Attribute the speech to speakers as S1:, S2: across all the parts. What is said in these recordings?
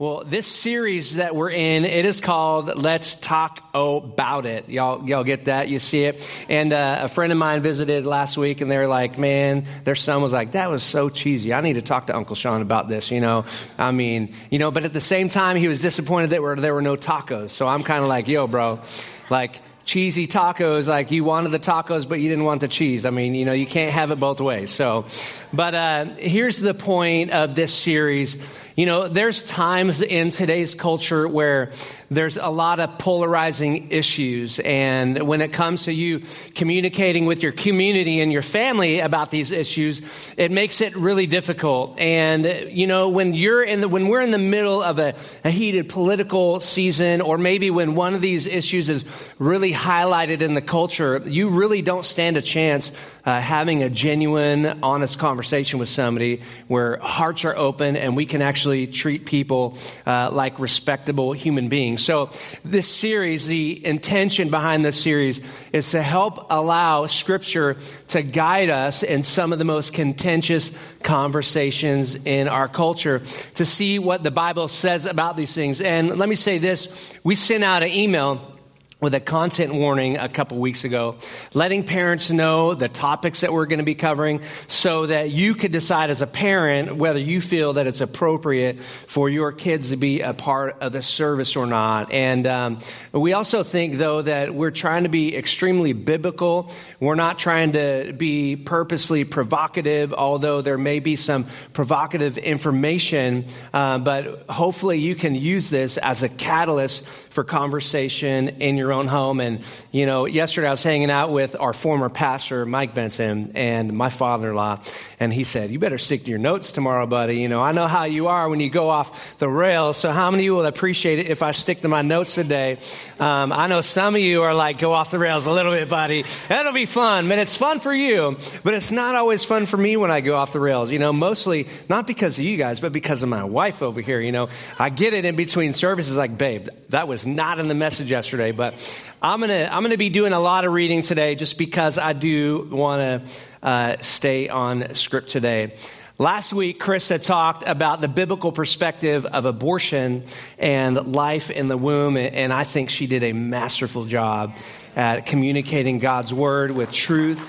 S1: Well, this series that we're in, it is called Let's Taco 'Bout It. Y'all, y'all get that? You see it? And uh, a friend of mine visited last week and they're like, man, their son was like, that was so cheesy. I need to talk to Uncle Shawn about this, you know? I mean, you know, but at the same time, he was disappointed that there were no tacos. So I'm kind of like, yo, bro, like, cheesy tacos, like you wanted the tacos, but you didn't want the cheese. I mean, you know, you can't have it both ways. So, but uh, here's the point of this series you know, there's times in today's culture where there's a lot of polarizing issues. And when it comes to you communicating with your community and your family about these issues, it makes it really difficult. And, you know, when you're in the, when we're in the middle of a, a heated political season, or maybe when one of these issues is really highlighted in the culture, you really don't stand a chance uh, having a genuine, honest conversation with somebody where hearts are open and we can actually treat people uh, like respectable human beings. So, this series, the intention behind this series is to help allow Scripture to guide us in some of the most contentious conversations in our culture to see what the Bible says about these things. And let me say this we sent out an email with a content warning a couple weeks ago, letting parents know the topics that we're going to be covering so that you could decide as a parent whether you feel that it's appropriate for your kids to be a part of the service or not. And um, we also think, though, that we're trying to be extremely biblical. We're not trying to be purposely provocative, although there may be some provocative information. Uh, but hopefully, you can use this as a catalyst for conversation in your own home. And, you know, yesterday I was hanging out with our former pastor, Mike Benson, and my father in law. And he said, You better stick to your notes tomorrow, buddy. You know, I know how you are when you go off the rails. So, how many of you will appreciate it if I stick to my notes today? Um, I know some of you are like, Go off the rails a little bit, buddy. That'll be fun. Man, it's fun for you, but it's not always fun for me when I go off the rails. You know, mostly not because of you guys, but because of my wife over here. You know, I get it in between services like, Babe, that was not in the message yesterday, but I'm gonna I'm gonna be doing a lot of reading today, just because I do want to uh, stay on script today. Last week, Chris had talked about the biblical perspective of abortion and life in the womb, and I think she did a masterful job at communicating God's word with truth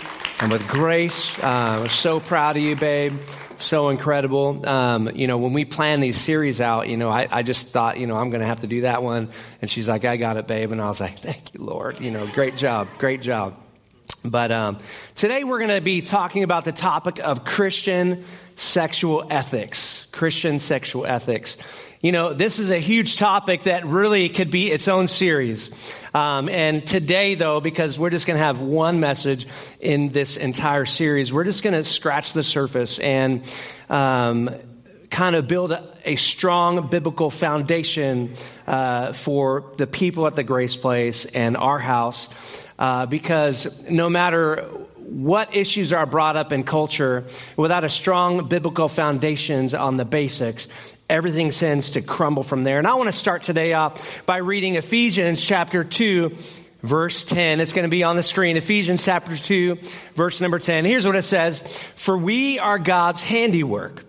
S1: and with grace. Uh, we're so proud of you, babe so incredible. Um, you know, when we plan these series out, you know, I, I just thought, you know, I'm going to have to do that one. And she's like, I got it, babe. And I was like, thank you, Lord. You know, great job. Great job. But um, today we're going to be talking about the topic of Christian sexual ethics. Christian sexual ethics. You know, this is a huge topic that really could be its own series. Um, and today, though, because we're just going to have one message in this entire series, we're just going to scratch the surface and um, kind of build a, a strong biblical foundation uh, for the people at the Grace Place and our house. Uh, because no matter what issues are brought up in culture without a strong biblical foundations on the basics everything tends to crumble from there. And I want to start today off by reading Ephesians chapter 2, verse 10. It's going to be on the screen. Ephesians chapter 2, verse number 10. Here's what it says. For we are God's handiwork,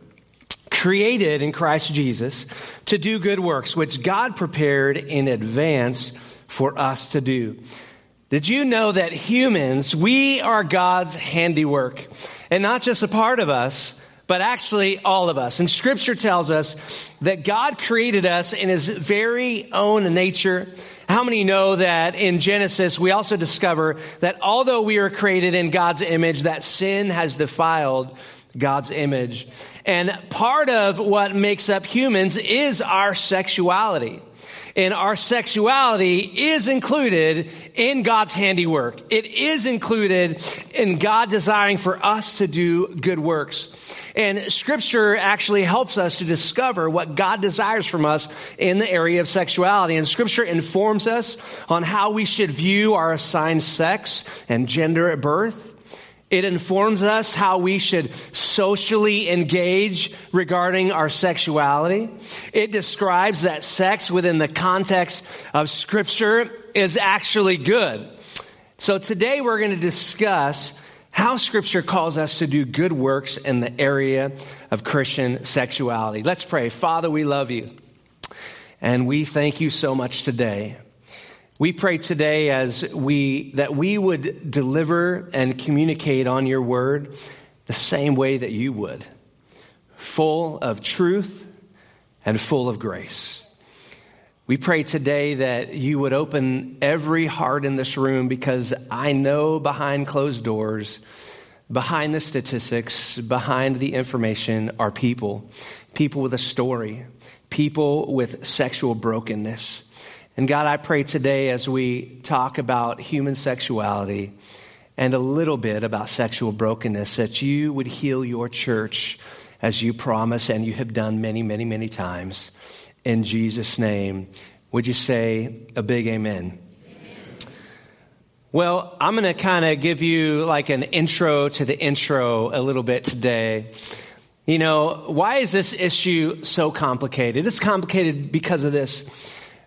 S1: created in Christ Jesus to do good works, which God prepared in advance for us to do. Did you know that humans, we are God's handiwork and not just a part of us, but actually all of us. And scripture tells us that God created us in his very own nature. How many know that in Genesis we also discover that although we are created in God's image, that sin has defiled God's image. And part of what makes up humans is our sexuality. And our sexuality is included in God's handiwork. It is included in God desiring for us to do good works. And scripture actually helps us to discover what God desires from us in the area of sexuality. And scripture informs us on how we should view our assigned sex and gender at birth. It informs us how we should socially engage regarding our sexuality. It describes that sex within the context of scripture is actually good. So today we're going to discuss how scripture calls us to do good works in the area of Christian sexuality. Let's pray. Father, we love you. And we thank you so much today. We pray today as we, that we would deliver and communicate on your word the same way that you would, full of truth and full of grace. We pray today that you would open every heart in this room because I know behind closed doors, behind the statistics, behind the information are people, people with a story, people with sexual brokenness. And God, I pray today as we talk about human sexuality and a little bit about sexual brokenness that you would heal your church as you promise and you have done many, many, many times. In Jesus' name, would you say a big amen? Well, I'm going to kind of give you like an intro to the intro a little bit today. You know, why is this issue so complicated? It's complicated because of this.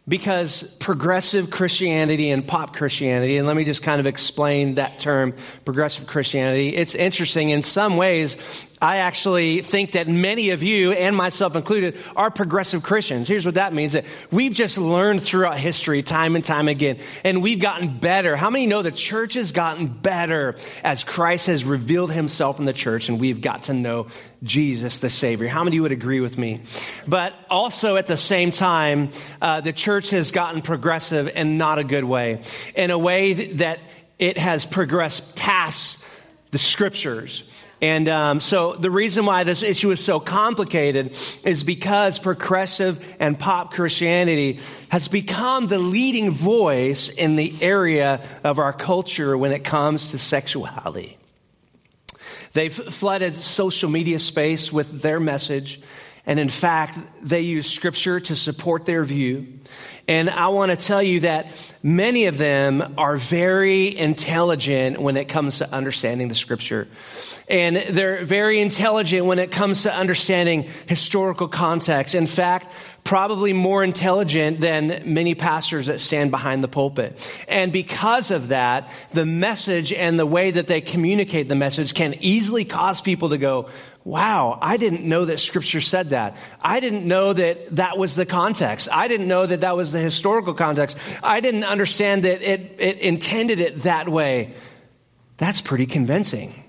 S1: Because progressive Christianity and pop Christianity, and let me just kind of explain that term, progressive Christianity. It's interesting in some ways. I actually think that many of you, and myself included, are progressive Christians. Here's what that means that we've just learned throughout history, time and time again, and we've gotten better. How many know the church has gotten better as Christ has revealed himself in the church and we've got to know Jesus the Savior? How many would agree with me? But also at the same time, uh, the church has gotten progressive in not a good way, in a way that it has progressed past the scriptures. And um, so the reason why this issue is so complicated is because progressive and pop Christianity has become the leading voice in the area of our culture when it comes to sexuality. They've flooded social media space with their message. And in fact, they use scripture to support their view. And I want to tell you that many of them are very intelligent when it comes to understanding the scripture. And they're very intelligent when it comes to understanding historical context. In fact, probably more intelligent than many pastors that stand behind the pulpit. And because of that, the message and the way that they communicate the message can easily cause people to go, wow, I didn't know that scripture said that. I didn't know that that was the context. I didn't know that that was the historical context. I didn't understand that it, it intended it that way. That's pretty convincing.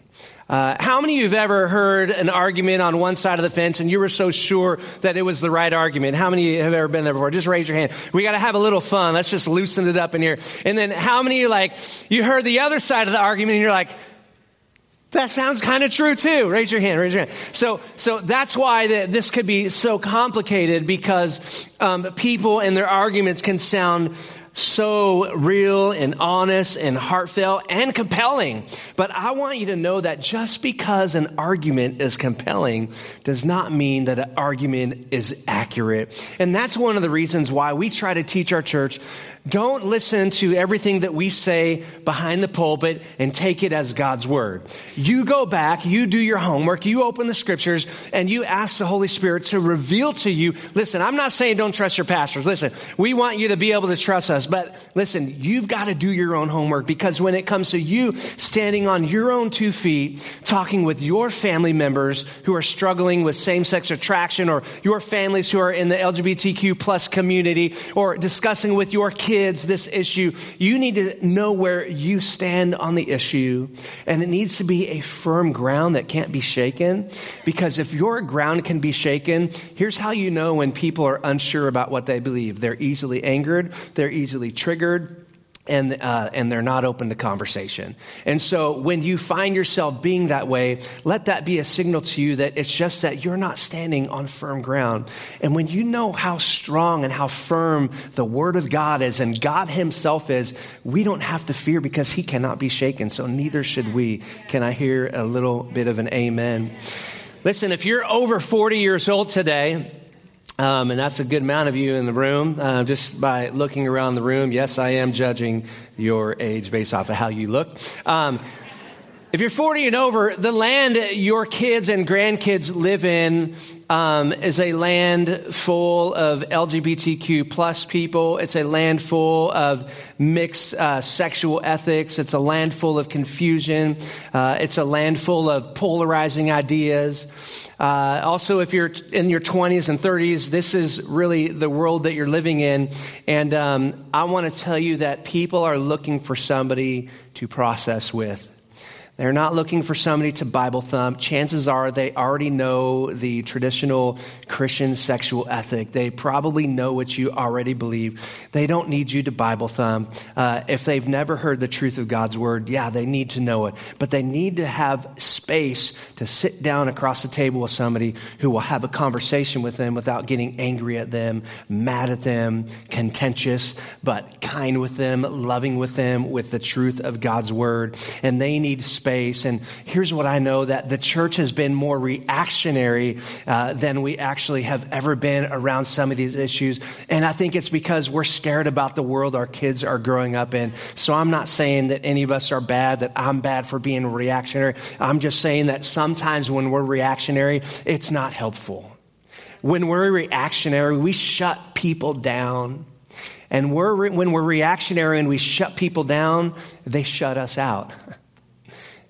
S1: Uh, how many of you have ever heard an argument on one side of the fence and you were so sure that it was the right argument? How many of you have ever been there before? Just raise your hand. We got to have a little fun. Let's just loosen it up in here. And then how many like, you heard the other side of the argument and you're like, that sounds kind of true too. Raise your hand. Raise your hand. So, so that's why the, this could be so complicated because um, people and their arguments can sound so real and honest and heartfelt and compelling. But I want you to know that just because an argument is compelling does not mean that an argument is accurate. And that's one of the reasons why we try to teach our church don't listen to everything that we say behind the pulpit and take it as God's word. You go back, you do your homework, you open the scriptures, and you ask the Holy Spirit to reveal to you. Listen, I'm not saying don't trust your pastors. Listen, we want you to be able to trust us, but listen, you've got to do your own homework because when it comes to you standing on your own two feet, talking with your family members who are struggling with same-sex attraction or your families who are in the LGBTQ plus community or discussing with your kids kids this issue, you need to know where you stand on the issue. And it needs to be a firm ground that can't be shaken. Because if your ground can be shaken, here's how you know when people are unsure about what they believe. They're easily angered, they're easily triggered, and uh, and they're not open to conversation. And so when you find yourself being that way, let that be a signal to you that it's just that you're not standing on firm ground. And when you know how strong and how firm the Word of God is and God Himself is, we don't have to fear because He cannot be shaken. So neither should we. Can I hear a little bit of an amen? Listen, if you're over 40 years old today um, and that's a good amount of you in the room. Uh, just by looking around the room, yes, I am judging your age based off of how you look. Um, If you're 40 and over, the land your kids and grandkids live in um, is a land full of LGBTQ plus people. It's a land full of mixed uh, sexual ethics. It's a land full of confusion. Uh, it's a land full of polarizing ideas. Uh, also, if you're in your 20s and 30s, this is really the world that you're living in. And um, I want to tell you that people are looking for somebody to process with. They're not looking for somebody to Bible thump. Chances are they already know the traditional Christian sexual ethic. They probably know what you already believe. They don't need you to Bible thump. Uh, if they've never heard the truth of God's word, yeah, they need to know it. But they need to have space to sit down across the table with somebody who will have a conversation with them without getting angry at them, mad at them, contentious, but kind with them, loving with them with the truth of God's word. And they need space space. And here's what I know that the church has been more reactionary uh, than we actually have ever been around some of these issues. And I think it's because we're scared about the world our kids are growing up in. So I'm not saying that any of us are bad, that I'm bad for being reactionary. I'm just saying that sometimes when we're reactionary, it's not helpful. When we're reactionary, we shut people down. And we're, when we're reactionary and we shut people down, they shut us out.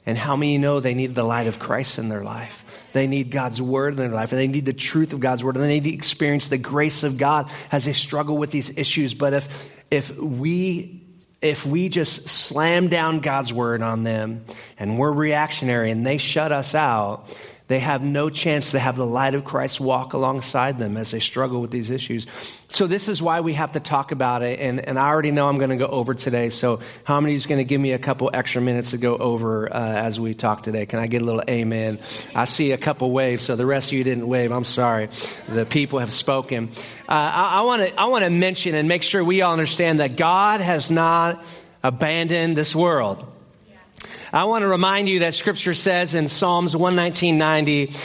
S1: And how many know they need the light of Christ in their life? They need God's word in their life, and they need the truth of God's word, and they need to experience the grace of God as they struggle with these issues. But if, if we if we just slam down God's word on them and we're reactionary and they shut us out, they have no chance to have the light of Christ walk alongside them as they struggle with these issues. So this is why we have to talk about it. And, and I already know I'm going to go over today. So how many is going to give me a couple extra minutes to go over uh, as we talk today? Can I get a little amen? I see a couple waves. So the rest of you didn't wave. I'm sorry. The people have spoken. Uh, I I want to mention and make sure we all understand that God has not abandoned this world. I want to remind you that scripture says in Psalms 119.90,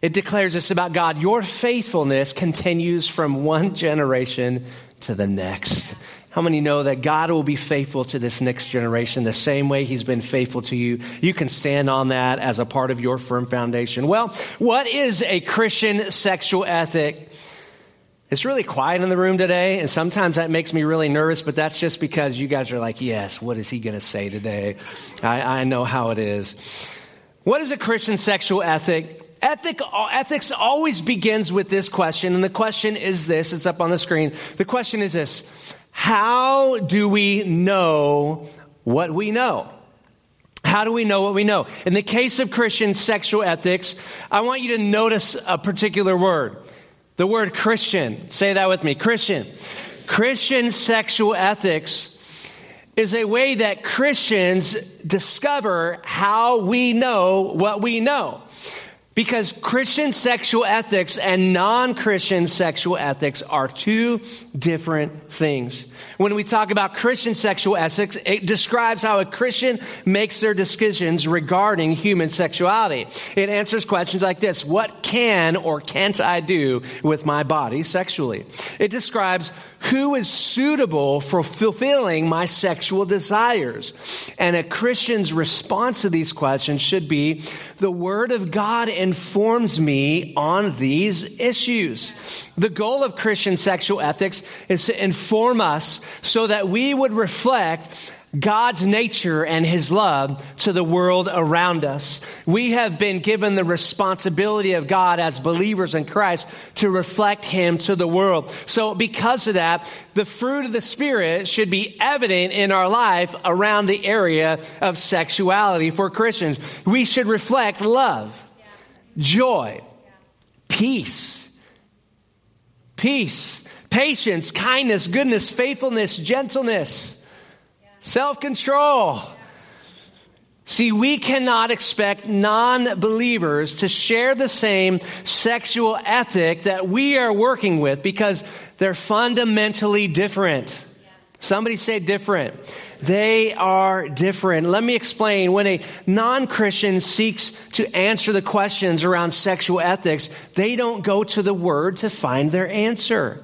S1: it declares this about God. Your faithfulness continues from one generation to the next. How many know that God will be faithful to this next generation the same way He's been faithful to you? You can stand on that as a part of your firm foundation. Well, what is a Christian sexual ethic? It's really quiet in the room today, and sometimes that makes me really nervous, but that's just because you guys are like, yes, what is he going to say today? I, I, know how it is. What is a Christian sexual ethic? Ethic, ethics always begins with this question, and the question is this it's up on the screen. The question is this How do we know what we know? How do we know what we know? In the case of Christian sexual ethics, I want you to notice a particular word. The word Christian, say that with me Christian. Christian sexual ethics is a way that Christians discover how we know what we know. Because Christian sexual ethics and non Christian sexual ethics are two different things. When we talk about Christian sexual ethics, it describes how a Christian makes their decisions regarding human sexuality. It answers questions like this What can or can't I do with my body sexually? It describes who is suitable for fulfilling my sexual desires. And a Christian's response to these questions should be the Word of God informs me on these issues. The goal of Christian sexual ethics is to inform us so that we would reflect God's nature and His love to the world around us. We have been given the responsibility of God as believers in Christ to reflect Him to the world. So because of that, the fruit of the Spirit should be evident in our life around the area of sexuality for Christians. We should reflect love, joy, peace, peace, patience, kindness, goodness, faithfulness, gentleness Self control. See, we cannot expect non believers to share the same sexual ethic that we are working with because they're fundamentally different. Somebody say different. They are different. Let me explain. When a non-Christian seeks to answer the questions around sexual ethics, they don't go to the Word to find their answer.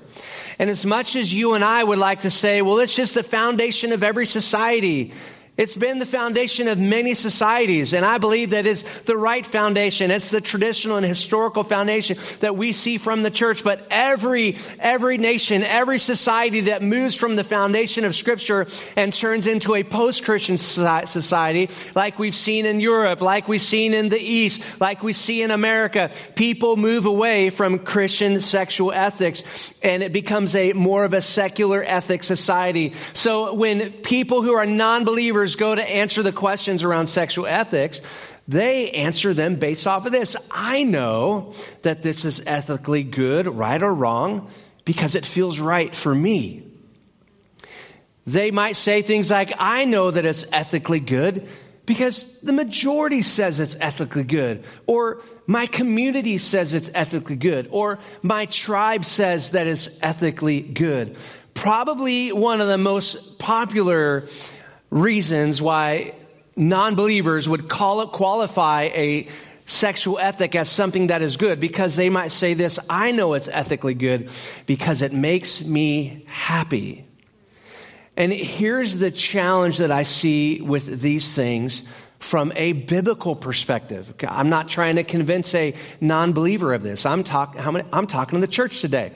S1: And as much as you and I would like to say, well, it's just the foundation of every society, It's been the foundation of many societies, and I believe that is the right foundation. It's the traditional and historical foundation that we see from the church. But every, every nation, every society that moves from the foundation of scripture and turns into a post-Christian society, like we've seen in Europe, like we've seen in the East, like we see in America, people move away from Christian sexual ethics, and it becomes a more of a secular ethic society. So when people who are non-believers go to answer the questions around sexual ethics, they answer them based off of this. I know that this is ethically good, right or wrong, because it feels right for me. They might say things like, I know that it's ethically good because the majority says it's ethically good, or my community says it's ethically good, or my tribe says that it's ethically good. Probably one of the most popular reasons why non believers would call qualify a sexual ethic as something that is good because they might say this I know it's ethically good because it makes me happy. And here's the challenge that I see with these things from a biblical perspective. I'm not trying to convince a non believer of this. I'm, talk, I'm talking to the church today.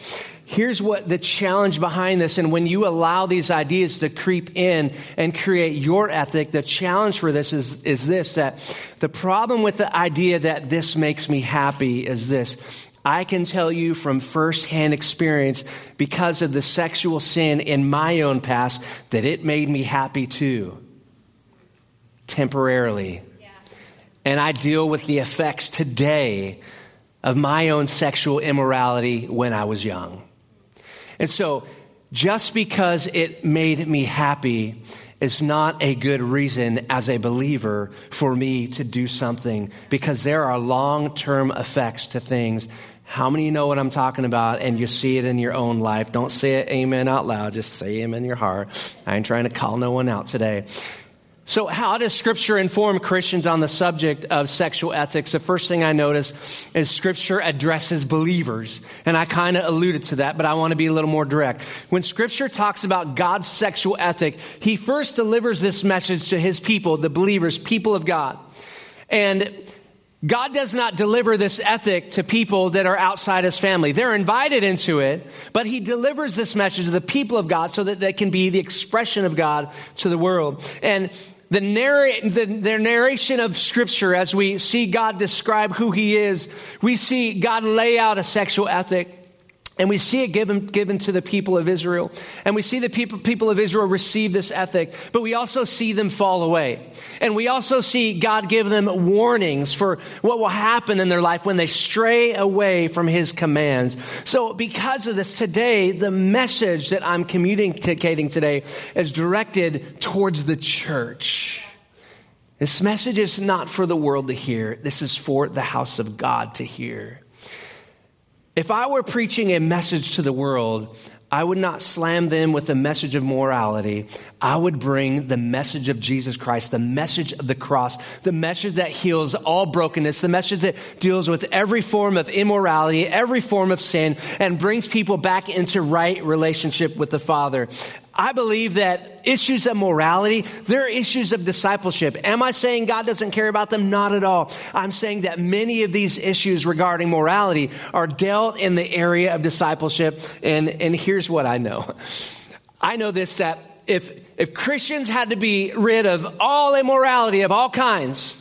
S1: Here's what the challenge behind this. And when you allow these ideas to creep in and create your ethic, the challenge for this is, is this that the problem with the idea that this makes me happy is this. I can tell you from firsthand experience because of the sexual sin in my own past that it made me happy too. Temporarily. Yeah. And I deal with the effects today of my own sexual immorality when I was young. And so, just because it made me happy is not a good reason as a believer for me to do something because there are long term effects to things. How many of you know what I'm talking about and you see it in your own life? Don't say it amen out loud, just say amen in your heart. I ain't trying to call no one out today. So, how does Scripture inform Christians on the subject of sexual ethics? The first thing I notice is Scripture addresses believers. And I kind of alluded to that, but I want to be a little more direct. When Scripture talks about God's sexual ethic, He first delivers this message to His people, the believers, people of God. And God does not deliver this ethic to people that are outside his family. They're invited into it, but he delivers this message to the people of God so that they can be the expression of God to the world. And the, narr- the, the, narration of scripture as we see God describe who he is, we see God lay out a sexual ethic. And we see it given, given to the people of Israel. And we see the people, people of Israel receive this ethic, but we also see them fall away. And we also see God give them warnings for what will happen in their life when they stray away from his commands. So because of this, today, the message that I'm communicating today is directed towards the church. This message is not for the world to hear. This is for the house of God to hear. If I were preaching a message to the world, I would not slam them with the message of morality. I would bring the message of Jesus Christ, the message of the cross, the message that heals all brokenness, the message that deals with every form of immorality, every form of sin, and brings people back into right relationship with the Father. I believe that issues of morality, they're issues of discipleship. Am I saying God doesn't care about them? Not at all. I'm saying that many of these issues regarding morality are dealt in the area of discipleship. And, and here's what I know. I know this that if, if Christians had to be rid of all immorality of all kinds,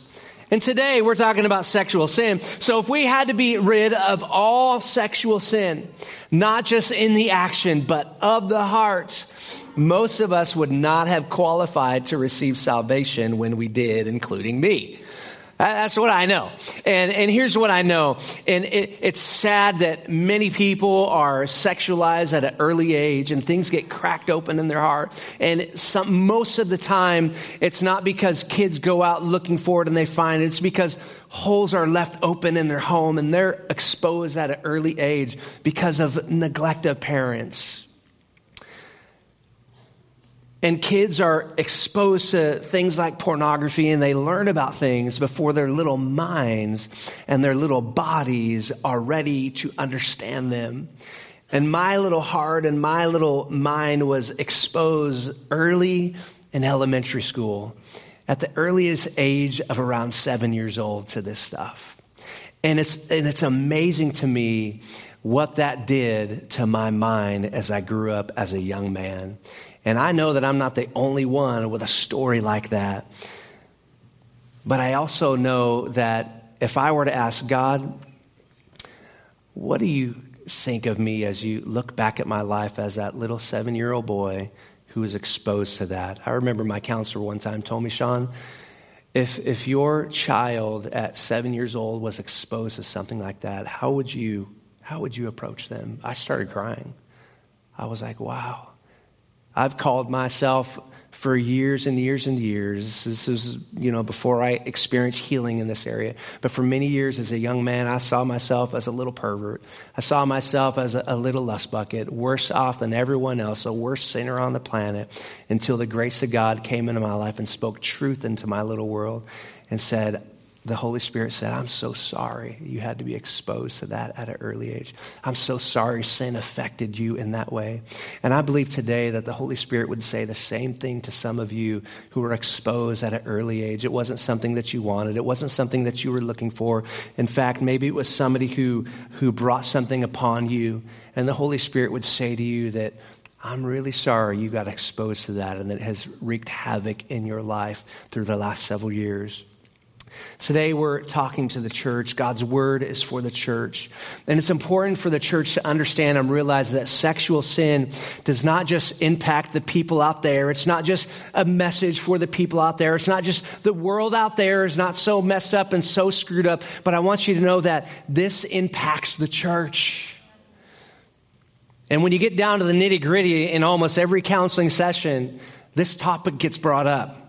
S1: and today we're talking about sexual sin. So if we had to be rid of all sexual sin, not just in the action, but of the heart, most of us would not have qualified to receive salvation when we did, including me. That's what I know. And, and here's what I know. And it, it's sad that many people are sexualized at an early age and things get cracked open in their heart. And some, most of the time, it's not because kids go out looking for it and they find it. It's because holes are left open in their home and they're exposed at an early age because of neglect of parents. And kids are exposed to things like pornography and they learn about things before their little minds and their little bodies are ready to understand them. And my little heart and my little mind was exposed early in elementary school at the earliest age of around seven years old to this stuff. And it's, and it's amazing to me what that did to my mind as I grew up as a young man. And I know that I'm not the only one with a story like that. But I also know that if I were to ask God, what do you think of me as you look back at my life as that little seven year old boy who was exposed to that? I remember my counselor one time told me, Shawn, if, if your child at seven years old was exposed to something like that, how would you, how would you approach them? I started crying. I was like, wow. I've called myself for years and years and years. This is, you know, before I experienced healing in this area. But for many years as a young man, I saw myself as a little pervert. I saw myself as a, a little lust bucket, worse off than everyone else, a worse sinner on the planet, until the grace of God came into my life and spoke truth into my little world and said, the Holy Spirit said, I'm so sorry you had to be exposed to that at an early age. I'm so sorry sin affected you in that way. And I believe today that the Holy Spirit would say the same thing to some of you who were exposed at an early age. It wasn't something that you wanted, it wasn't something that you were looking for. In fact, maybe it was somebody who, who brought something upon you, and the Holy Spirit would say to you that. I'm really sorry you got exposed to that and it has wreaked havoc in your life through the last several years. Today we're talking to the church. God's word is for the church. And it's important for the church to understand and realize that sexual sin does not just impact the people out there. It's not just a message for the people out there. It's not just the world out there is not so messed up and so screwed up. But I want you to know that this impacts the church. And when you get down to the nitty gritty in almost every counseling session, this topic gets brought up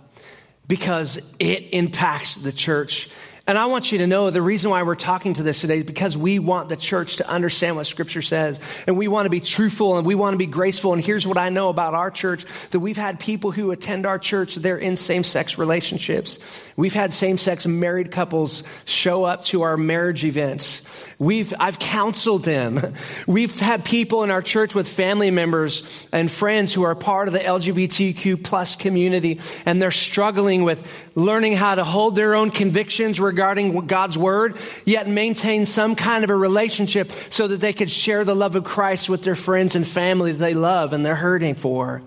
S1: because it impacts the church. And I want you to know the reason why we're talking to this today is because we want the church to understand what scripture says. And we want to be truthful and we want to be graceful. And here's what I know about our church that we've had people who attend our church, they're in same sex relationships. We've had same sex married couples show up to our marriage events. We've, I've counseled them. We've had people in our church with family members and friends who are part of the LGBTQ plus community and they're struggling with learning how to hold their own convictions regarding God's word, yet maintain some kind of a relationship so that they could share the love of Christ with their friends and family that they love and they're hurting for.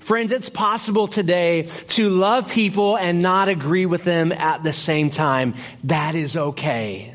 S1: Friends, it's possible today to love people and not agree with them at the same time. That is okay.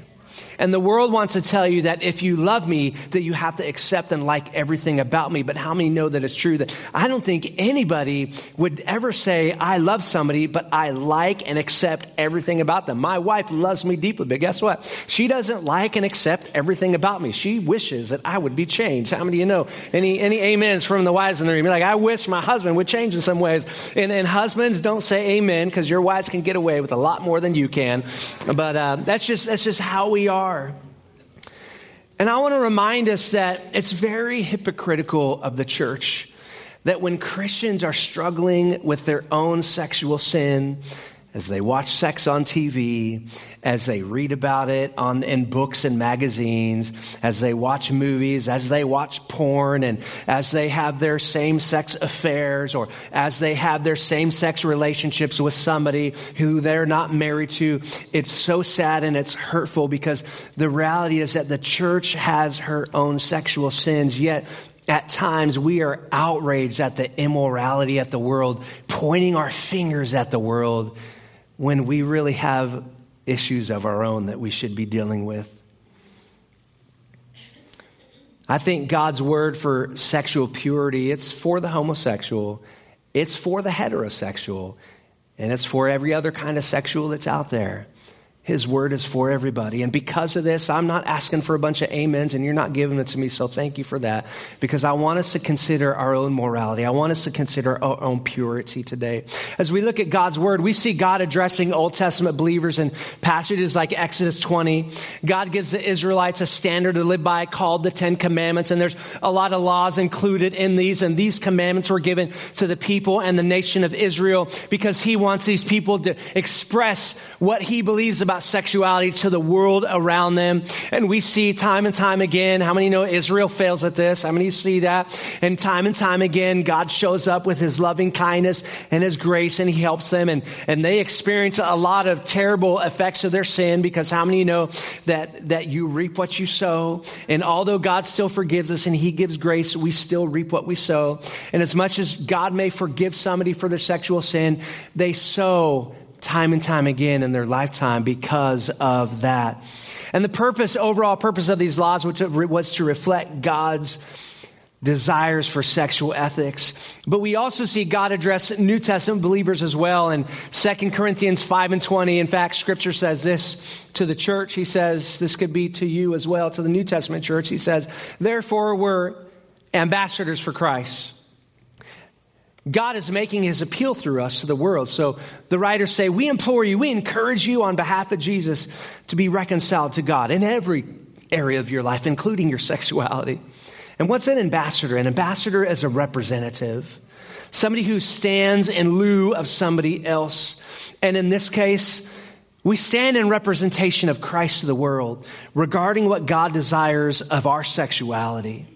S1: And the world wants to tell you that if you love me, that you have to accept and like everything about me. But how many know that it's true that I don't think anybody would ever say, I love somebody, but I like and accept everything about them. My wife loves me deeply, but guess what? She doesn't like and accept everything about me. She wishes that I would be changed. How many of you know? Any, any amens from the wives in the room? Like, I wish my husband would change in some ways. And, and husbands don't say amen because your wives can get away with a lot more than you can. But uh, that's just, that's just how we are are. And I want to remind us that it's very hypocritical of the church that when Christians are struggling with their own sexual sin as they watch sex on TV, as they read about it on, in books and magazines, as they watch movies, as they watch porn, and as they have their same sex affairs, or as they have their same sex relationships with somebody who they're not married to. It's so sad and it's hurtful because the reality is that the church has her own sexual sins, yet at times we are outraged at the immorality at the world, pointing our fingers at the world when we really have issues of our own that we should be dealing with. I think God's word for sexual purity, it's for the homosexual, it's for the heterosexual, and it's for every other kind of sexual that's out there. His word is for everybody. And because of this, I'm not asking for a bunch of amens and you're not giving it to me. So thank you for that. Because I want us to consider our own morality. I want us to consider our own purity today. As we look at God's word, we see God addressing Old Testament believers in passages like Exodus 20. God gives the Israelites a standard to live by called the Ten Commandments. And there's a lot of laws included in these. And these commandments were given to the people and the nation of Israel because he wants these people to express what he believes about about sexuality to the world around them. And we see time and time again, how many know Israel fails at this? How many see that? And time and time again, God shows up with his loving kindness and his grace and he helps them. And, and they experience a lot of terrible effects of their sin because how many know that, that you reap what you sow? And although God still forgives us and he gives grace, we still reap what we sow. And as much as God may forgive somebody for their sexual sin, they sow time and time again in their lifetime because of that. And the purpose, overall purpose of these laws was to reflect God's desires for sexual ethics. But we also see God address New Testament believers as well in 2 Corinthians 5 and 20. In fact, scripture says this to the church. He says, this could be to you as well, to the New Testament church. He says, therefore we're ambassadors for Christ God is making his appeal through us to the world. So the writers say, We implore you, we encourage you on behalf of Jesus to be reconciled to God in every area of your life, including your sexuality. And what's an ambassador? An ambassador is a representative, somebody who stands in lieu of somebody else. And in this case, we stand in representation of Christ to the world regarding what God desires of our sexuality.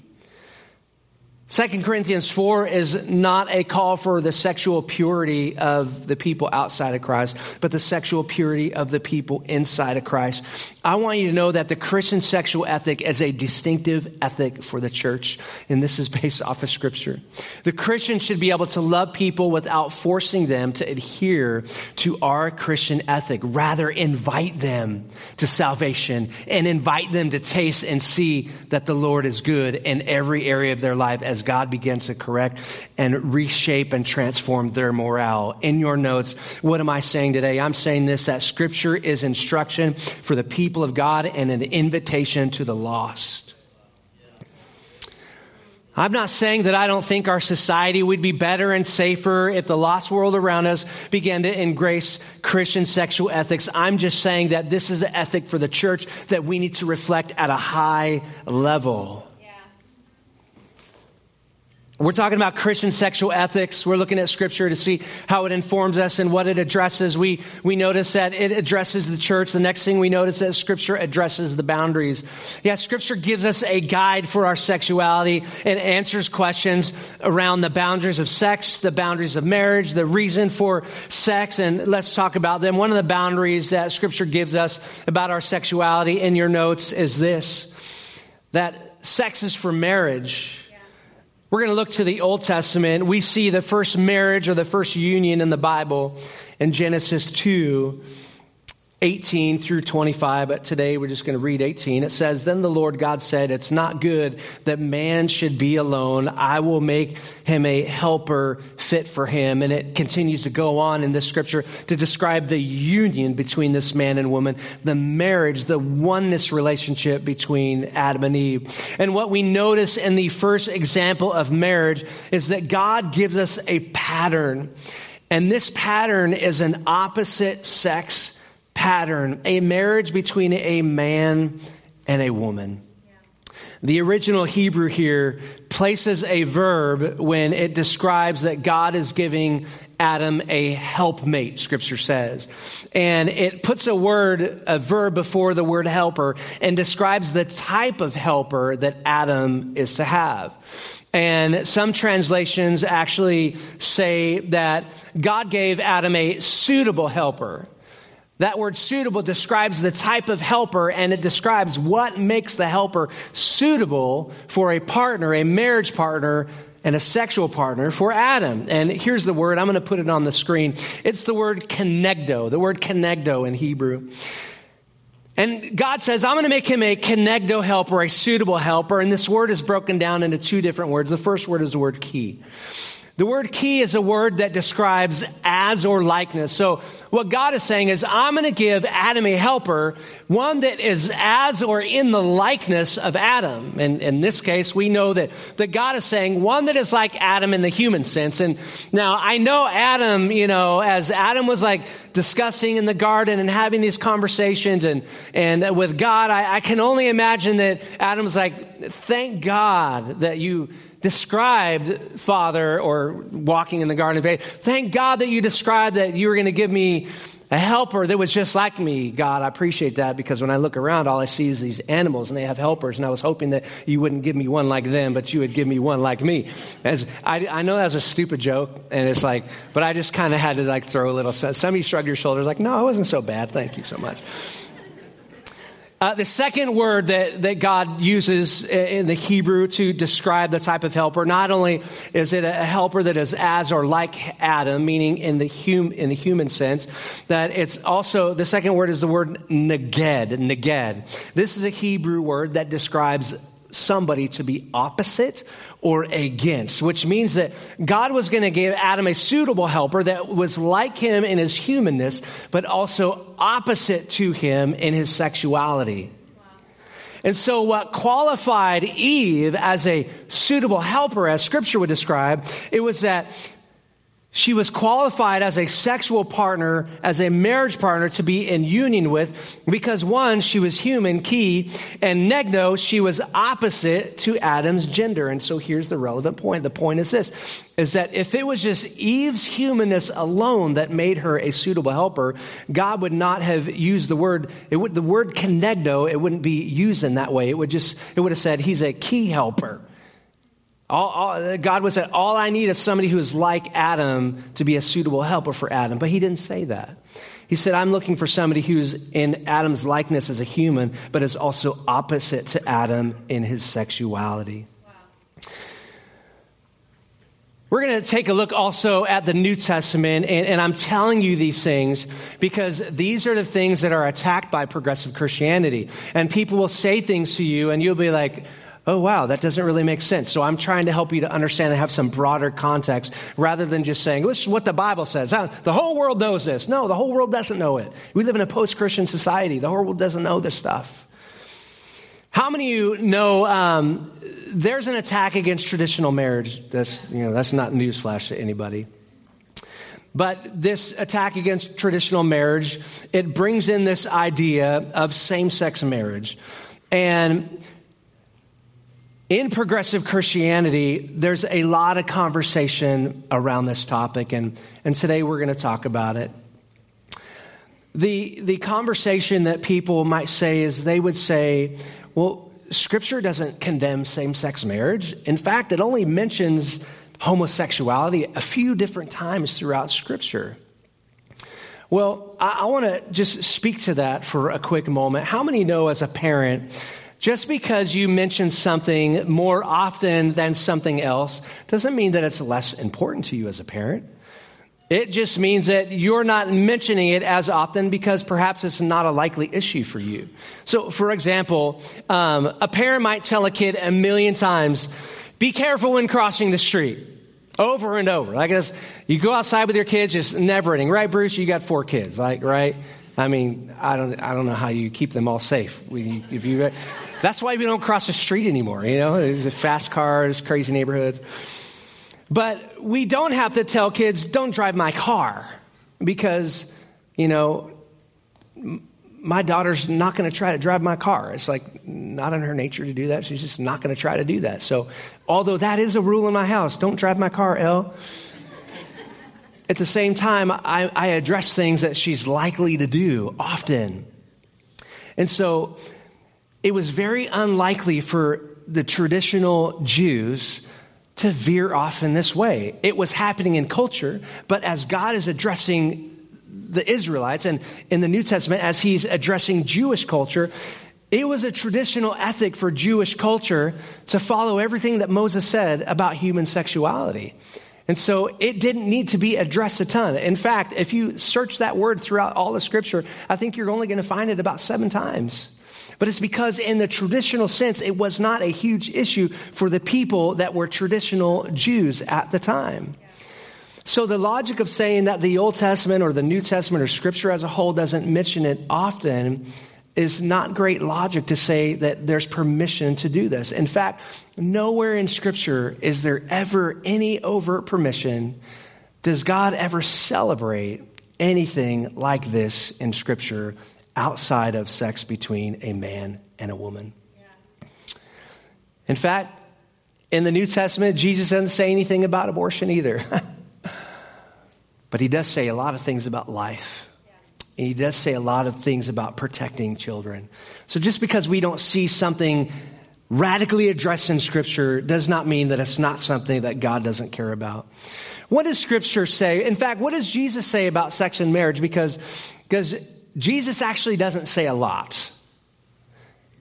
S1: Second Corinthians 4 is not a call for the sexual purity of the people outside of Christ, but the sexual purity of the people inside of Christ. I want you to know that the Christian sexual ethic is a distinctive ethic for the church, and this is based off of scripture. The Christian should be able to love people without forcing them to adhere to our Christian ethic. Rather, invite them to salvation and invite them to taste and see that the Lord is good in every area of their life as as God begins to correct and reshape and transform their morale. In your notes, what am I saying today? I'm saying this that scripture is instruction for the people of God and an invitation to the lost. I'm not saying that I don't think our society would be better and safer if the lost world around us began to embrace Christian sexual ethics. I'm just saying that this is an ethic for the church that we need to reflect at a high level. We're talking about Christian sexual ethics. We're looking at scripture to see how it informs us and what it addresses. We, we notice that it addresses the church. The next thing we notice that scripture addresses the boundaries. Yeah, scripture gives us a guide for our sexuality. It answers questions around the boundaries of sex, the boundaries of marriage, the reason for sex, and let's talk about them. One of the boundaries that scripture gives us about our sexuality in your notes is this, that sex is for marriage we're going to look to the Old Testament. We see the first marriage or the first union in the Bible in Genesis 2, 18 through 25, but today we're just going to read 18. It says, Then the Lord God said, It's not good that man should be alone. I will make him a helper fit for him. And it continues to go on in this scripture to describe the union between this man and woman, the marriage, the oneness relationship between Adam and Eve. And what we notice in the first example of marriage is that God gives us a pattern. And this pattern is an opposite sex pattern, a marriage between a man and a woman. The original Hebrew here places a verb when it describes that God is giving Adam a helpmate, scripture says. And it puts a word, a verb before the word helper and describes the type of helper that Adam is to have. And some translations actually say that God gave Adam a suitable helper. That word suitable describes the type of helper and it describes what makes the helper suitable for a partner, a marriage partner, and a sexual partner for Adam. And here's the word, I'm going to put it on the screen. It's the word kenegdo, the word kenegdo in Hebrew. And God says, I'm going to make him a kenegdo helper, a suitable helper. And this word is broken down into two different words. The first word is the word key. The word key is a word that describes as or likeness. So what God is saying is, I'm going to give Adam a helper, one that is as or in the likeness of Adam. And in this case, we know that, that God is saying one that is like Adam in the human sense. And now I know Adam, you know, as Adam was like discussing in the garden and having these conversations and, and with God, I, I can only imagine that Adam's like, thank God that you, described, Father, or walking in the Garden of Eden. Thank God that you described that you were going to give me a helper that was just like me. God, I appreciate that because when I look around, all I see is these animals and they have helpers. And I was hoping that you wouldn't give me one like them, but you would give me one like me. As I, I know that's a stupid joke, and it's like, but I just kind of had to like throw a little. Some of you shrugged your shoulders, like, no, it wasn't so bad. Thank you so much. Uh, the second word that, that God uses in the Hebrew to describe the type of helper, not only is it a helper that is as or like Adam, meaning in the, hum, in the human sense, that it's also, the second word is the word neged, neged. This is a Hebrew word that describes somebody to be opposite or against, which means that God was going to give Adam a suitable helper that was like him in his humanness, but also opposite to him in his sexuality. And so, what qualified Eve as a suitable helper, as scripture would describe, it was that she was qualified as a sexual partner, as a marriage partner to be in union with because one, she was human, key, and negno, she was opposite to Adam's gender. And so here's the relevant point. The point is this, is that if it was just Eve's humanness alone that made her a suitable helper, God would not have used the word, it would, the word kenegdo, it wouldn't be used in that way. It would just, it would have said he's a key helper. All, all, God was said, all I need is somebody who is like Adam to be a suitable helper for Adam. But he didn't say that. He said, I'm looking for somebody who's in Adam's likeness as a human, but is also opposite to Adam in his sexuality. We're going to take a look also at the New Testament, and, and, I'm telling you these things because these are the things that are attacked by progressive Christianity. And people will say things to you, and you'll be like, oh, wow, that doesn't really make sense. So I'm trying to help you to understand and have some broader context rather than just saying, this is what the Bible says. The whole world knows this. No, the whole world doesn't know it. We live in a post Christian society. The whole world doesn't know this stuff. How many of you know um, there's an attack against traditional marriage? That's, you know, that's not newsflash to anybody. But this attack against traditional marriage, it brings in this idea of same sex marriage. And in progressive Christianity, there's a lot of conversation around this topic, and, and today we're going to talk about it. The, the conversation that people might say is they would say, well, Scripture doesn't condemn same sex marriage. In fact, it only mentions homosexuality a few different times throughout Scripture. Well, I, I want to just speak to that for a quick moment. How many know as a parent just because you mention something more often than something else doesn't mean that it's less important to you as a parent. It just means that you're not mentioning it as often because perhaps it's not a likely issue for you. So, for example, um, a parent might tell a kid a million times, be careful when crossing the street. Over and over. Like this, you go outside with your kids, just never ending. Right, Bruce? You got four kids, like, right? I mean, I don't, I don't know how you keep them all safe. If you, that's why we don't cross the street anymore, you know, fast cars, crazy neighborhoods. But we don't have to tell kids, don't drive my car because, you know, my daughter's not going to try to drive my car. It's like not in her nature to do that. She's just not going to try to do that. So, although that is a rule in my house, don't drive my car, Elle. At the same time, I, I address things that she's likely to do often. And so, it was very unlikely for the traditional Jews to veer off in this way. It was happening in culture, but as God is addressing the Israelites and in the New Testament, as he's addressing Jewish culture, it was a traditional ethic for Jewish culture to follow everything that Moses said about human sexuality. And so it didn't need to be addressed a ton. In fact, if you search that word throughout all the scripture, I think you're only going to find it about seven times. But it's because in the traditional sense, it was not a huge issue for the people that were traditional Jews at the time. So the logic of saying that the Old Testament or the New Testament or scripture as a whole doesn't mention it often is not great logic to say that there's permission to do this. In fact, nowhere in scripture is there ever any overt permission. Does God ever celebrate anything like this in scripture outside of sex between a man and a woman. In fact, in the New Testament, Jesus doesn't say anything about abortion either. but he does say a lot of things about life. And he does say a lot of things about protecting children. So just because we don't see something radically addressed in Scripture does not mean that it's not something that God doesn't care about. What does Scripture say? In fact, what does Jesus say about sex and marriage? Because, because Jesus actually doesn't say a lot.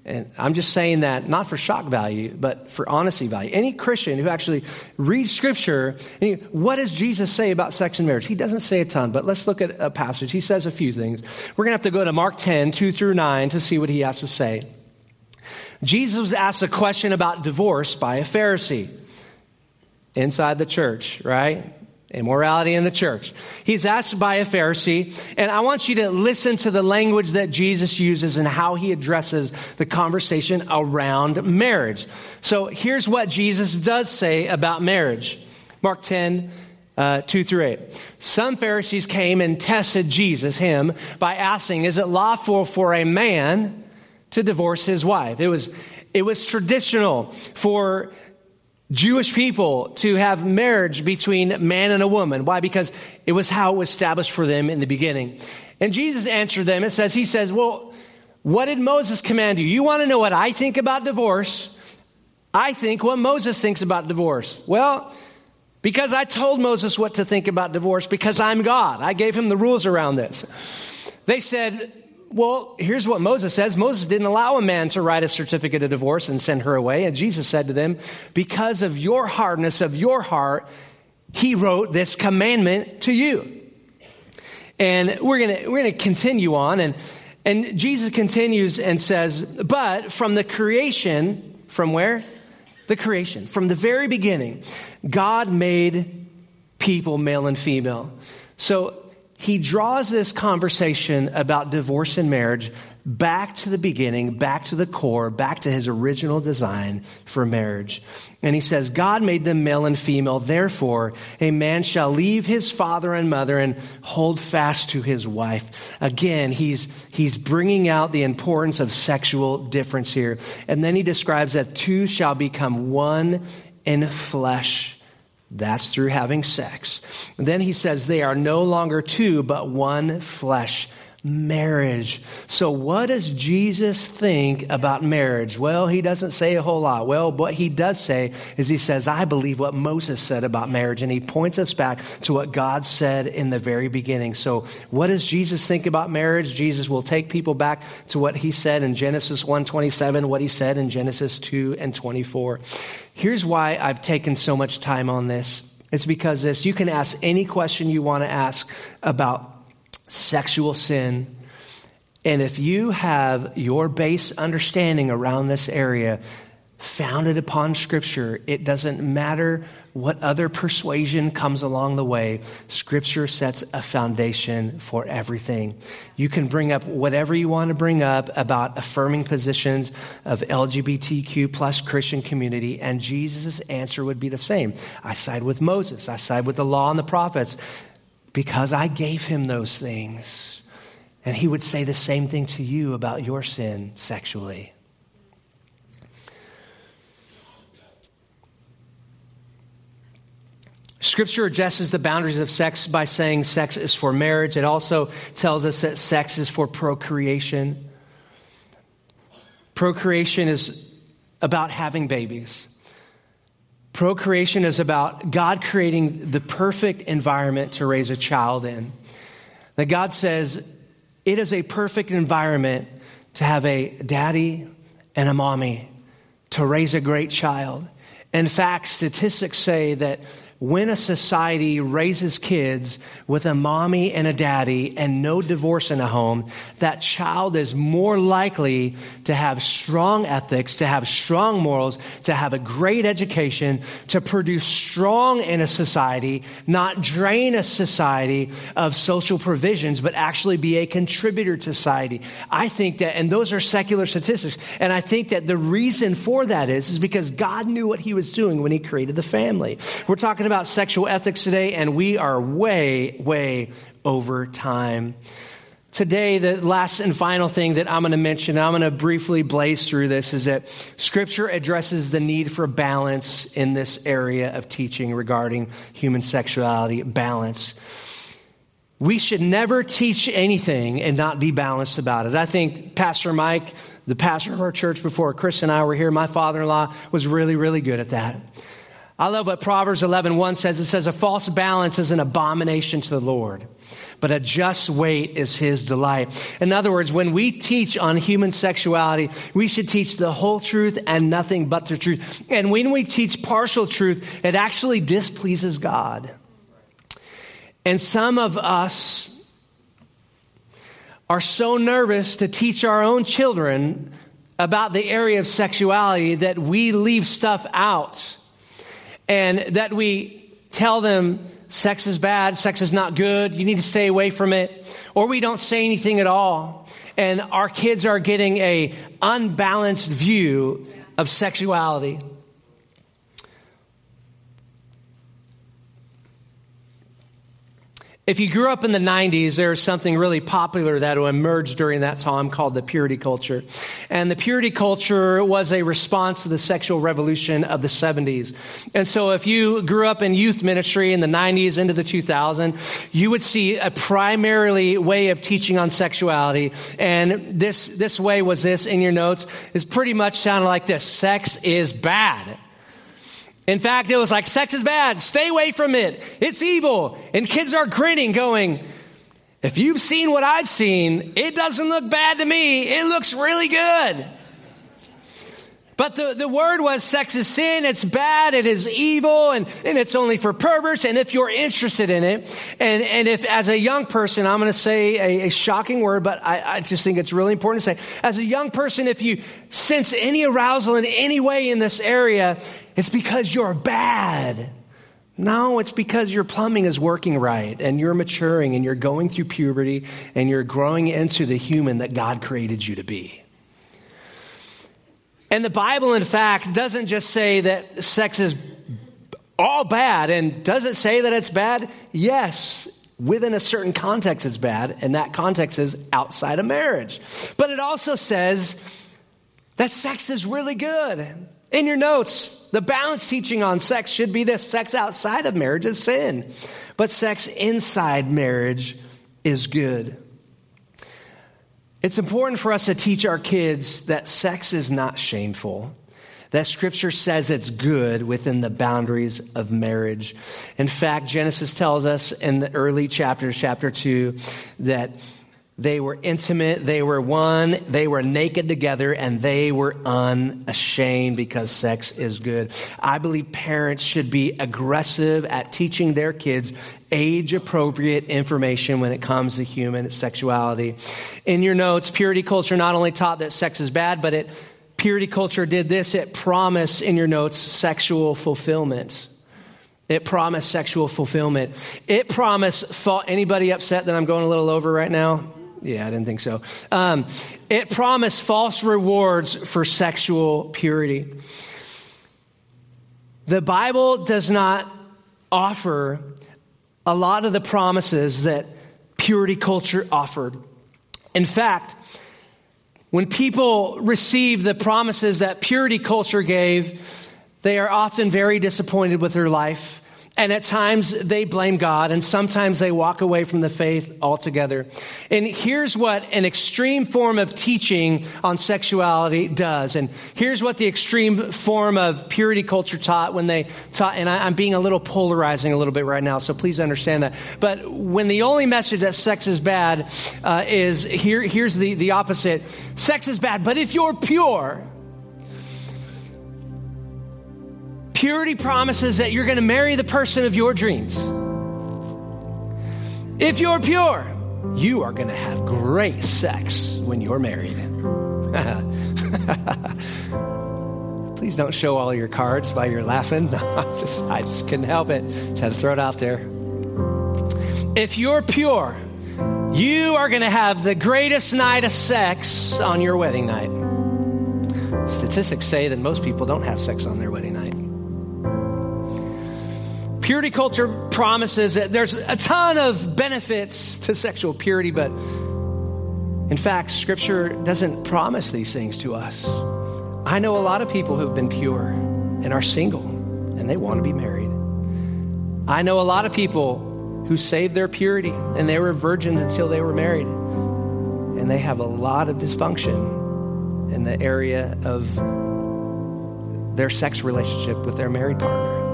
S1: And I'm just saying that not for shock value, but for honesty value. Any Christian who actually reads Scripture, what does Jesus say about sex and marriage? He doesn't say a ton, but let's look at a passage. He says a few things. We're going to have to go to Mark 10, 2 through 9 to see what he has to say. Jesus was asked a question about divorce by a Pharisee inside the church, right? Immorality in the church. He's asked by a Pharisee, and I want you to listen to the language that Jesus uses and how he addresses the conversation around marriage. So here's what Jesus does say about marriage. Mark 10, uh, 2 through 8. Some Pharisees came and tested Jesus, him, by asking, Is it lawful for a man to divorce his wife? It was, it was traditional for Jewish people to have marriage between man and a woman. Why? Because it was how it was established for them in the beginning. And Jesus answered them. It says, He says, Well, what did Moses command you? You want to know what I think about divorce? I think what Moses thinks about divorce. Well, because I told Moses what to think about divorce because I'm God. I gave him the rules around this. They said, well, here's what Moses says Moses didn't allow a man to write a certificate of divorce and send her away. And Jesus said to them, Because of your hardness of your heart, he wrote this commandment to you. And we're going we're to continue on. And, and Jesus continues and says, But from the creation, from where? The creation. From the very beginning, God made people male and female. So he draws this conversation about divorce and marriage back to the beginning, back to the core, back to his original design for marriage. And he says, God made them male and female. Therefore, a man shall leave his father and mother and hold fast to his wife. Again, he's, he's bringing out the importance of sexual difference here. And then he describes that two shall become one in flesh. That's through having sex. And then he says they are no longer two, but one flesh. Marriage. So, what does Jesus think about marriage? Well, he doesn't say a whole lot. Well, what he does say is he says, I believe what Moses said about marriage. And he points us back to what God said in the very beginning. So, what does Jesus think about marriage? Jesus will take people back to what he said in Genesis 1:27, what he said in Genesis 2 and 24. Here's why I've taken so much time on this. It's because this, you can ask any question you want to ask about sexual sin. And if you have your base understanding around this area founded upon Scripture, it doesn't matter what other persuasion comes along the way, Scripture sets a foundation for everything. You can bring up whatever you want to bring up about affirming positions of LGBTQ plus Christian community, and Jesus' answer would be the same. I side with Moses. I side with the law and the prophets because I gave him those things. And he would say the same thing to you about your sin sexually. Scripture addresses the boundaries of sex by saying sex is for marriage. It also tells us that sex is for procreation. Procreation is about having babies. Procreation is about God creating the perfect environment to raise a child in. That God says it is a perfect environment to have a daddy and a mommy to raise a great child. In fact, statistics say that when a society raises kids with a mommy and a daddy and no divorce in a home, that child is more likely to have strong ethics, to have strong morals, to have a great education, to produce strong in a society, not drain a society of social provisions, but actually be a contributor to society. I think that, and those are secular statistics, and I think that the reason for that is, is because God knew what he was doing when he created the family. We're talking talking about sexual ethics today, and we are way, way over time. Today, the last and final thing that I'm going to mention, I'm going to briefly blaze through this, is that Scripture addresses the need for balance in this area of teaching regarding human sexuality, balance. we should never teach anything and not be balanced about it. I think Pastor Mike, the pastor of our church before Chris and I were here, my father-in-law was really, really good at that. I love what Proverbs 11, 1 says. It says, a false balance is an abomination to the Lord, but a just weight is his delight. In other words, when we teach on human sexuality, we should teach the whole truth and nothing but the truth. And when we teach partial truth, it actually displeases God. And some of us are so nervous to teach our own children about the area of sexuality that we leave stuff out and that we tell them sex is bad, sex is not good, you need to stay away from it, or we don't say anything at all. And our kids are getting a unbalanced view of sexuality. If you grew up in the 90s, there was something really popular that emerged during that time called the purity culture. And the purity culture was a response to the sexual revolution of the 70s. And so if you grew up in youth ministry in the 90s into the 2000s, you would see a primarily way of teaching on sexuality. And this, this way was this in your notes is pretty much sounded like this. Sex is bad. In fact, it was like, sex is bad. Stay away from it. It's evil. And kids are grinning, going, if you've seen what I've seen, it doesn't look bad to me. It looks really good. But the, the word was sex is sin, it's bad, it is evil, and, and it's only for perverts. And if you're interested in it, and, and if as a young person, I'm going to say a, a, shocking word, but I, I just think it's really important to say, as a young person, if you sense any arousal in any way in this area, it's because you're bad. No, it's because your plumbing is working right and you're maturing and you're going through puberty and you're growing into the human that God created you to be. And the Bible, in fact, doesn't just say that sex is all bad. And does it say that it's bad? Yes. Within a certain context, it's bad. And that context is outside of marriage. But it also says that sex is really good. In your notes, the balance teaching on sex should be this sex outside of marriage is sin, but sex inside marriage is good. It's important for us to teach our kids that sex is not shameful, that scripture says it's good within the boundaries of marriage. In fact, Genesis tells us in the early chapters, chapter 2, that they were intimate, they were one, they were naked together, and they were unashamed because sex is good. I believe parents should be aggressive at teaching their kids age appropriate information when it comes to human sexuality. In your notes, purity culture not only taught that sex is bad, but it purity culture did this it promised in your notes sexual fulfillment. It promised sexual fulfillment. It promised, anybody upset that I'm going a little over right now? Yeah, I didn't think so. Um, it promised false rewards for sexual purity. The Bible does not offer a lot of the promises that purity culture offered. In fact, when people receive the promises that purity culture gave, they are often very disappointed with their life and at times they blame God, and sometimes they walk away from the faith altogether. And here's what an extreme form of teaching on sexuality does. And here's what the extreme form of purity culture taught when they taught, and I, am being a little polarizing a little bit right now, so please understand that. But when the only message that sex is bad uh, is here, here's the, the opposite sex is bad, but if you're pure, Purity promises that you're going to marry the person of your dreams. If you're pure, you are going to have great sex when you're married. Please don't show all your cards while you're laughing. I, just, I just couldn't help it. Just had to throw it out there. If you're pure, you are going to have the greatest night of sex on your wedding night. Statistics say that most people don't have sex on their wedding night. Purity culture promises that there's a ton of benefits to sexual purity, but in fact, Scripture doesn't promise these things to us. I know a lot of people who've been pure and are single and they want to be married. I know a lot of people who saved their purity and they were virgins until they were married. And they have a lot of dysfunction in the area of their sex relationship with their married partner.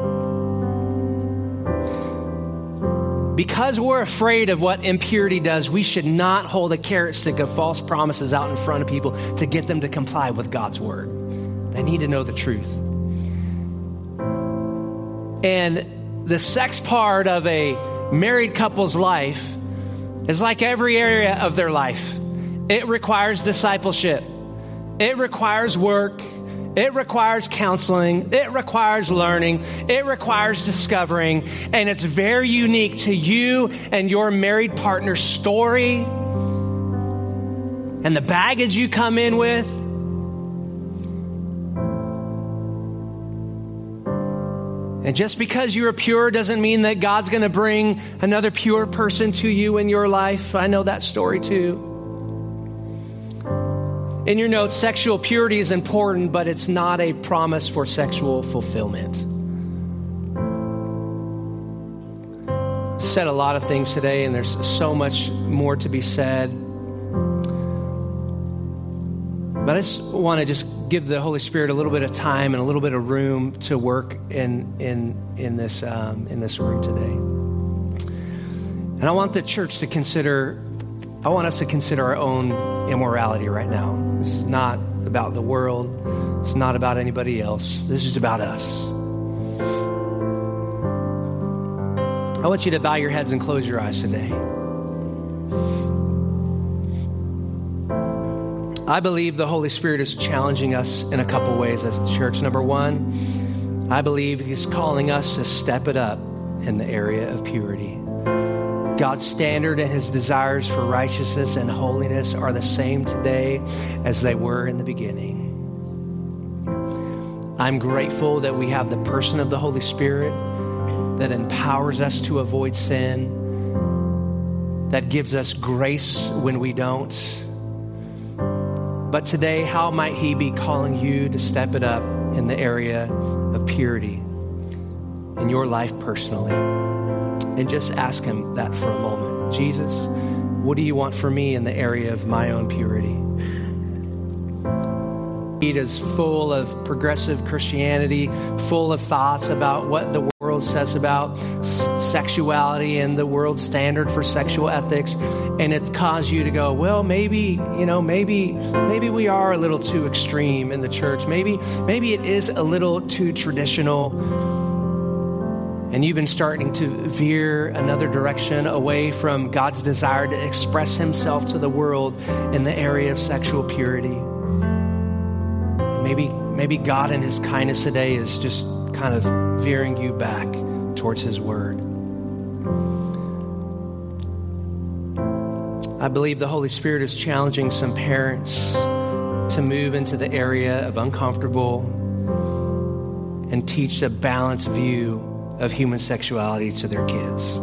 S1: Because we're afraid of what impurity does, we should not hold a carrot stick of false promises out in front of people to get them to comply with God's word. They need to know the truth. And the sex part of a married couple's life is like every area of their life. It requires discipleship. It requires work. It requires counseling. It requires learning. It requires discovering. And it's very unique to you and your married partner's story and the baggage you come in with. And just because you're pure doesn't mean that God's going to bring another pure person to you in your life. I know that story too. In your notes, sexual purity is important, but it's not a promise for sexual fulfillment. Said a lot of things today, and there's so much more to be said. But I just want to just give the Holy Spirit a little bit of time and a little bit of room to work in in in this um, in this room today. And I want the church to consider. I want us to consider our own immorality right now. This is not about the world. It's not about anybody else. This is about us. I want you to bow your heads and close your eyes today. I believe the Holy Spirit is challenging us in a couple ways as the church. Number one, I believe He's calling us to step it up in the area of purity. God's standard and his desires for righteousness and holiness are the same today as they were in the beginning. I'm grateful that we have the person of the Holy Spirit that empowers us to avoid sin, that gives us grace when we don't. But today, how might he be calling you to step it up in the area of purity in your life personally? And just ask Him that for a moment. Jesus, what do you want for me in the area of my own purity? It is full of progressive Christianity, full of thoughts about what the world says about sexuality and the world standard for sexual ethics, and it caused you to go, well, maybe you know, maybe maybe we are a little too extreme in the church. Maybe maybe it is a little too traditional and you've been starting to veer another direction away from God's desire to express Himself to the world in the area of sexual purity. Maybe, maybe God in His kindness today is just kind of veering you back towards His Word. I believe the Holy Spirit is challenging some parents to move into the area of uncomfortable and teach a balanced view of human sexuality to their kids.